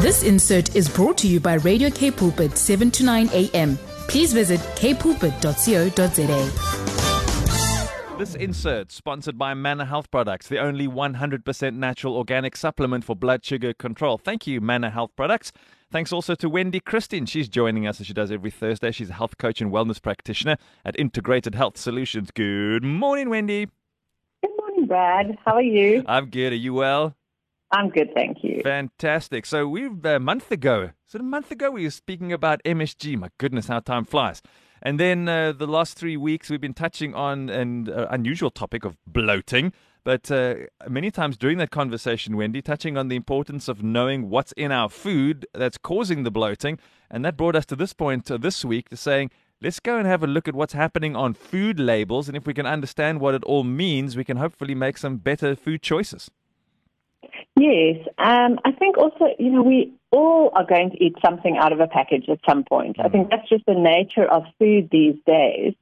This insert is brought to you by Radio K Pulpit 7 to 9 a.m. Please visit kpulpit.co.za. This insert sponsored by Manor Health Products, the only 100% natural organic supplement for blood sugar control. Thank you, Manor Health Products. Thanks also to Wendy Christien. She's joining us as she does every Thursday. She's a health coach and wellness practitioner at Integrated Health Solutions. Good morning, Wendy. Good morning, Brad. How are you? I'm good. Are you well? I'm good, thank you. Fantastic. So we've a month ago, so a month ago, we were speaking about MSG. My goodness, how time flies. And then uh, the last three weeks, we've been touching on an uh, unusual topic of bloating. But uh, many times during that conversation, Wendy, touching on the importance of knowing what's in our food that's causing the bloating. And that brought us to this point uh, this week to saying, let's go and have a look at what's happening on food labels. And if we can understand what it all means, we can hopefully make some better food choices. Yes, um, I think also, you know, we all are going to eat something out of a package at some point. I think that's just the nature of food these days.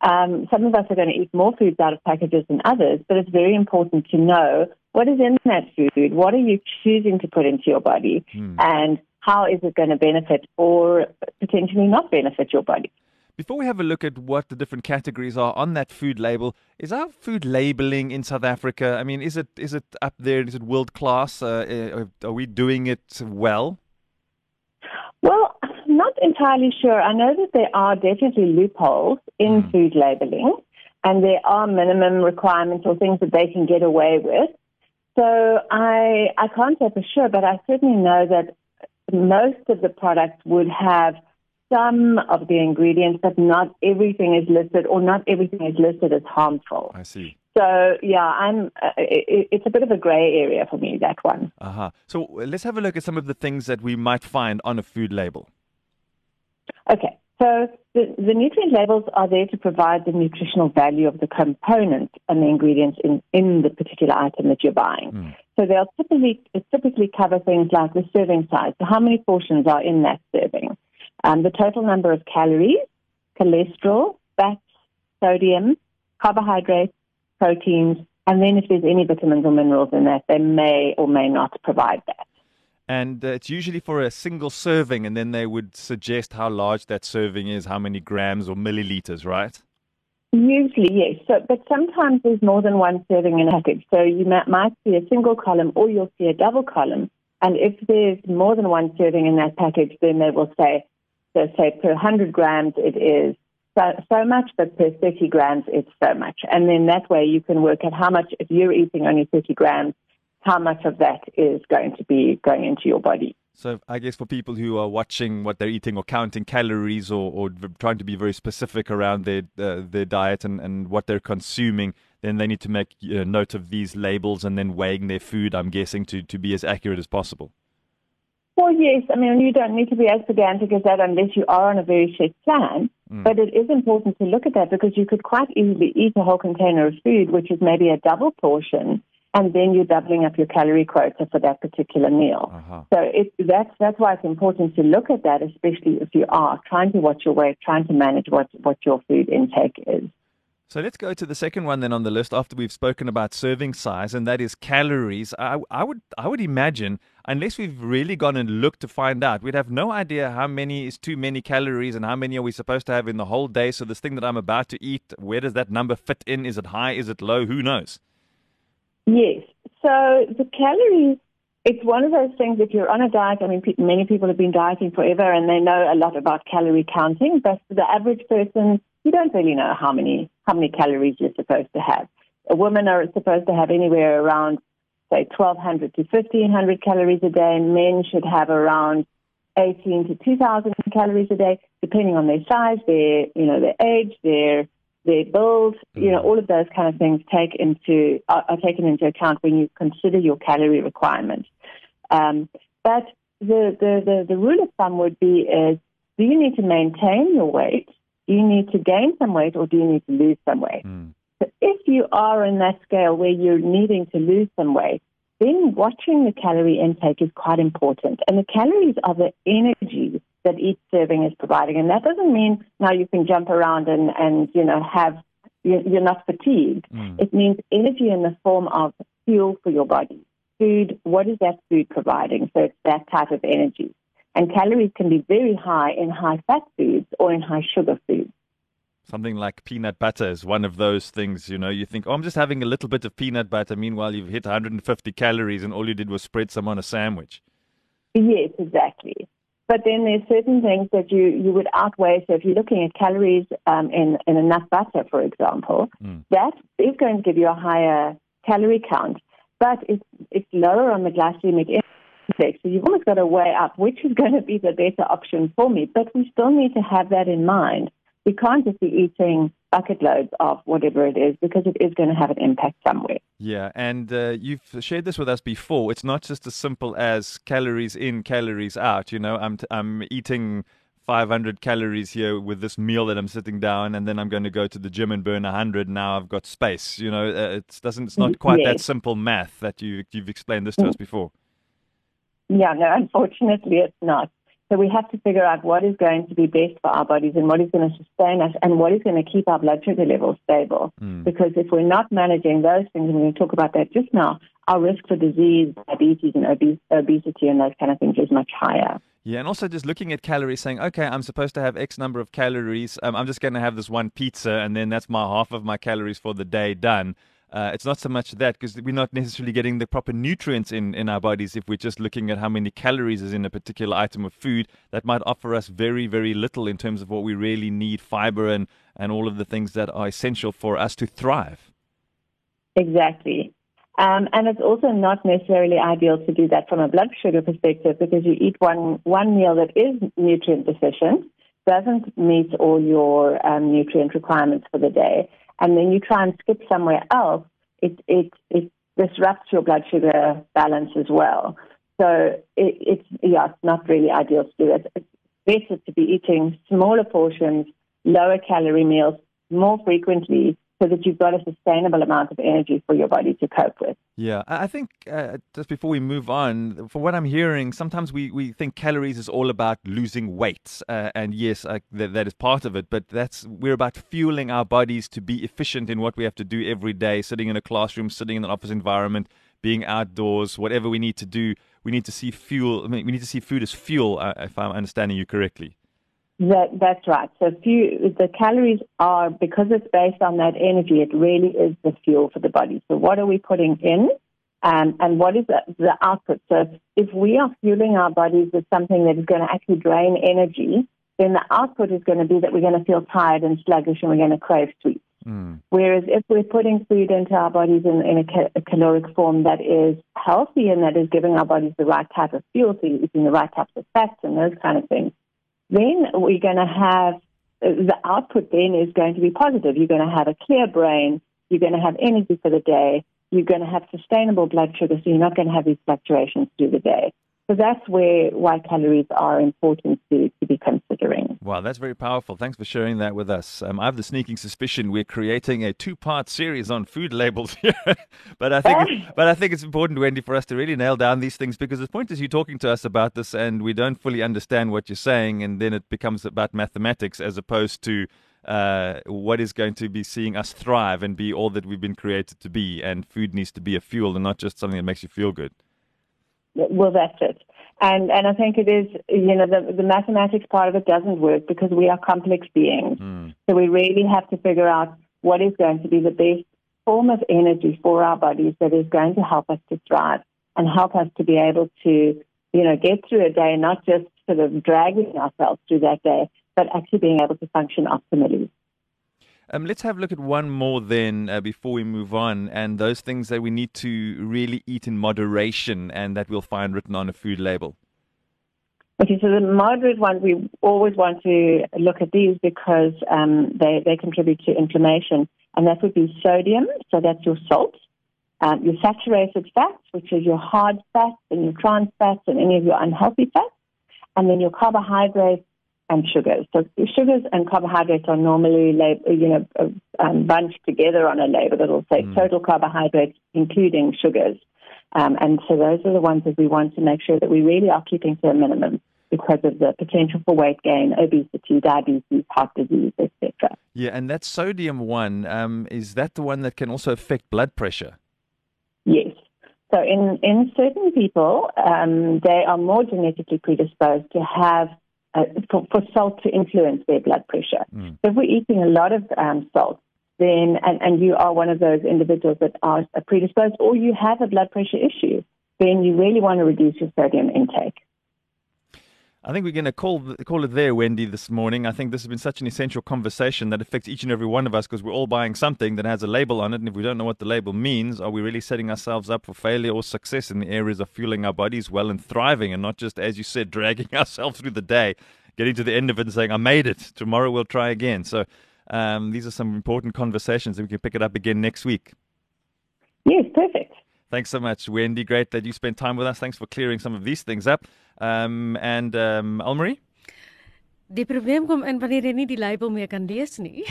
Um, some of us are going to eat more foods out of packages than others, but it's very important to know what is in that food, what are you choosing to put into your body, Hmm. and how is it going to benefit or potentially not benefit your body. Before we have a look at what the different categories are on that food label, is our food labeling in South Africa? I mean, is it is it up there? Is it world class? Uh, uh, are we doing it well? Well, I'm not entirely sure. I know that there are definitely loopholes in Mm. food labeling, and there are minimum requirements or things that they can get away with. So I I can't say for sure, but I certainly know that most of the products would have some of the ingredients, but not everything is listed, or not everything is listed as harmful. I see. So yeah, I'm. Uh, it, it's a bit of a grey area for me that one. Aha. So uh, let's have a look at some of the things that we might find on a food label. Okay, so the, the nutrient labels are there to provide the nutritional value of the components and the ingredients in, in the particular item that you're buying. Mm. So they'll typically typically cover things like the serving size, so how many portions are in that serving, um, the total number of calories, cholesterol, fats, sodium, carbohydrates, proteins, and then if there's any vitamins or minerals in that, they may or may not provide that. And uh, it's usually for a single serving, and then they would suggest how large that serving is, how many grams or milliliters, right? Usually, yes. So, but sometimes there's more than one serving in a package. So you might, might see a single column or you'll see a double column. And if there's more than one serving in that package, then they will say, so say per 100 grams it is so, so much, but per 30 grams it's so much. And then that way you can work out how much, if you're eating only 30 grams, how much of that is going to be going into your body. So I guess for people who are watching what they're eating or counting calories or, or trying to be very specific around their uh, their diet and, and what they're consuming, then they need to make uh, note of these labels and then weighing their food. I'm guessing to, to be as accurate as possible. Well, yes. I mean, you don't need to be as pedantic as that unless you are on a very strict plan. Mm. But it is important to look at that because you could quite easily eat a whole container of food, which is maybe a double portion, and then you're doubling up your calorie quota for that particular meal. Uh-huh. So it, that's that's why it's important to look at that, especially if you are trying to watch your weight, trying to manage what what your food intake is. So let's go to the second one then on the list after we've spoken about serving size, and that is calories. I, I would I would imagine unless we've really gone and looked to find out, we'd have no idea how many is too many calories and how many are we supposed to have in the whole day. So this thing that I'm about to eat, where does that number fit in? Is it high? Is it low? Who knows? Yes. So the calories, it's one of those things. If you're on a diet, I mean, many people have been dieting forever and they know a lot about calorie counting. But for the average person, you don't really know how many how many calories you're supposed to have. A woman are supposed to have anywhere around, say, 1,200 to 1,500 calories a day. Men should have around 18 to 2,000 calories a day, depending on their size, their you know their age, their their build, you know, all of those kind of things take into are, are taken into account when you consider your calorie requirement. Um, but the, the, the, the rule of thumb would be is do you need to maintain your weight? Do you need to gain some weight or do you need to lose some weight? Mm. So if you are in that scale where you're needing to lose some weight, then watching the calorie intake is quite important. And the calories are the energy that each serving is providing. And that doesn't mean now you can jump around and, and you know, have, you're not fatigued. Mm. It means energy in the form of fuel for your body. food, what is that food providing? So it's that type of energy. And calories can be very high in high fat foods or in high sugar foods. Something like peanut butter is one of those things, you know. You think, oh, I'm just having a little bit of peanut butter. Meanwhile, you've hit 150 calories and all you did was spread some on a sandwich. Yes, exactly. But then there's certain things that you, you would outweigh. So if you're looking at calories um, in, in a nut butter, for example, mm. that is going to give you a higher calorie count, but it's, it's lower on the glycemic So you've almost got to weigh up which is going to be the better option for me. But we still need to have that in mind we can't just be eating bucket loads of whatever it is because it is going to have an impact somewhere. Yeah, and uh, you've shared this with us before. It's not just as simple as calories in, calories out. You know, I'm t- I'm eating 500 calories here with this meal that I'm sitting down, and then I'm going to go to the gym and burn 100. Now I've got space. You know, uh, it doesn't. It's not quite yes. that simple math that you you've explained this to us before. Yeah, no, unfortunately, it's not. So we have to figure out what is going to be best for our bodies and what is going to sustain us and what is going to keep our blood sugar levels stable. Mm. Because if we're not managing those things, and we're going to talk about that just now, our risk for disease, diabetes, and obes- obesity and those kind of things is much higher. Yeah, and also just looking at calories, saying, okay, I'm supposed to have X number of calories. Um, I'm just going to have this one pizza, and then that's my half of my calories for the day done. Uh, it's not so much that because we're not necessarily getting the proper nutrients in, in our bodies if we're just looking at how many calories is in a particular item of food. That might offer us very very little in terms of what we really need fiber and and all of the things that are essential for us to thrive. Exactly. Um, and it's also not necessarily ideal to do that from a blood sugar perspective because you eat one one meal that is nutrient deficient doesn't meet all your um, nutrient requirements for the day and then you try and skip somewhere else, it, it, it disrupts your blood sugar balance as well. So it, it's, yeah, it's not really ideal to do it. It's better to be eating smaller portions, lower calorie meals more frequently so that you've got a sustainable amount of energy for your body to cope with. Yeah, I think uh, just before we move on, for what I'm hearing, sometimes we, we think calories is all about losing weight, uh, and yes, uh, th- that is part of it. But that's we're about fueling our bodies to be efficient in what we have to do every day. Sitting in a classroom, sitting in an office environment, being outdoors, whatever we need to do, we need to see fuel. I mean, we need to see food as fuel. Uh, if I'm understanding you correctly. That, that's right. So few, the calories are, because it's based on that energy, it really is the fuel for the body. So what are we putting in um, and what is the, the output? So if we are fueling our bodies with something that is going to actually drain energy, then the output is going to be that we're going to feel tired and sluggish and we're going to crave sweets. Mm. Whereas if we're putting food into our bodies in, in a, ca- a, caloric form that is healthy and that is giving our bodies the right type of fuel, so you're eating the right types of fats and those kind of things, then we're going to have the output then is going to be positive. You're going to have a clear brain. You're going to have energy for the day. You're going to have sustainable blood sugar, so you're not going to have these fluctuations through the day. So that's where why calories are important to, to be considering. Wow, that's very powerful. Thanks for sharing that with us. Um, I have the sneaking suspicion we're creating a two-part series on food labels here, but I think but I think it's important, Wendy, for us to really nail down these things because the point is you're talking to us about this and we don't fully understand what you're saying, and then it becomes about mathematics as opposed to uh, what is going to be seeing us thrive and be all that we've been created to be. And food needs to be a fuel and not just something that makes you feel good. Well, that's it. And and I think it is, you know, the, the mathematics part of it doesn't work because we are complex beings. Mm. So we really have to figure out what is going to be the best form of energy for our bodies that is going to help us to thrive and help us to be able to, you know, get through a day, not just sort of dragging ourselves through that day, but actually being able to function optimally. Um, let's have a look at one more then uh, before we move on, and those things that we need to really eat in moderation and that we'll find written on a food label. Okay, so the moderate ones, we always want to look at these because um, they, they contribute to inflammation, and that would be sodium, so that's your salt, um, your saturated fats, which is your hard fats and your trans fats and any of your unhealthy fats, and then your carbohydrates, and sugars. So sugars and carbohydrates are normally, lab- you know, um, bunched together on a label that will say mm. total carbohydrates, including sugars. Um, and so those are the ones that we want to make sure that we really are keeping to a minimum because of the potential for weight gain, obesity, diabetes, heart disease, etc. Yeah, and that sodium one, um, is that the one that can also affect blood pressure? Yes. So in, in certain people, um, they are more genetically predisposed to have uh, for, for, salt to influence their blood pressure. Mm. So if we're eating a lot of um, salt, then and, and you are one of those individuals that are predisposed, or you have a blood pressure issue, then you really want to reduce your sodium intake. I think we're going to call call it there, Wendy, this morning. I think this has been such an essential conversation that affects each and every one of us because we're all buying something that has a label on it, and if we don't know what the label means, are we really setting ourselves up for failure or success in the areas of fueling our bodies well and thriving, and not just, as you said, dragging ourselves through the day, getting to the end of it and saying, "I made it. Tomorrow we'll try again." So um, these are some important conversations, and we can pick it up again next week. Yes, perfect. Thanks so much, Wendy. Great that you spent time with us. Thanks for clearing some of these things up. Um, and um, Almarie? Die probleem kom in wanneer jy nie die label meer kan lees nie.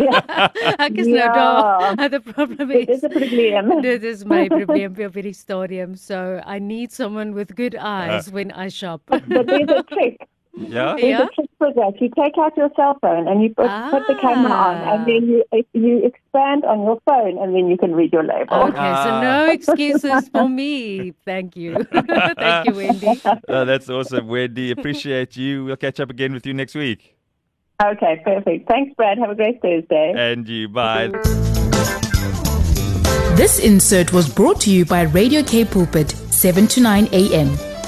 ja. Ek is nou daar. The problem is Dit is 'n probleem. Dit is my probleem vir hierdie stadium. So I need someone with good eyes uh. when I shop. But there's a trick. Yeah. There's yeah. a trick for that. You take out your cell phone and you put, ah. put the camera on, and then you you expand on your phone, and then you can read your label. Okay, ah. so no excuses for me. Thank you, thank you, Wendy. Oh, that's awesome, Wendy. Appreciate you. We'll catch up again with you next week. Okay, perfect. Thanks, Brad. Have a great Thursday. And you. Bye. This insert was brought to you by Radio K Pulpit, 7 to 9 a.m.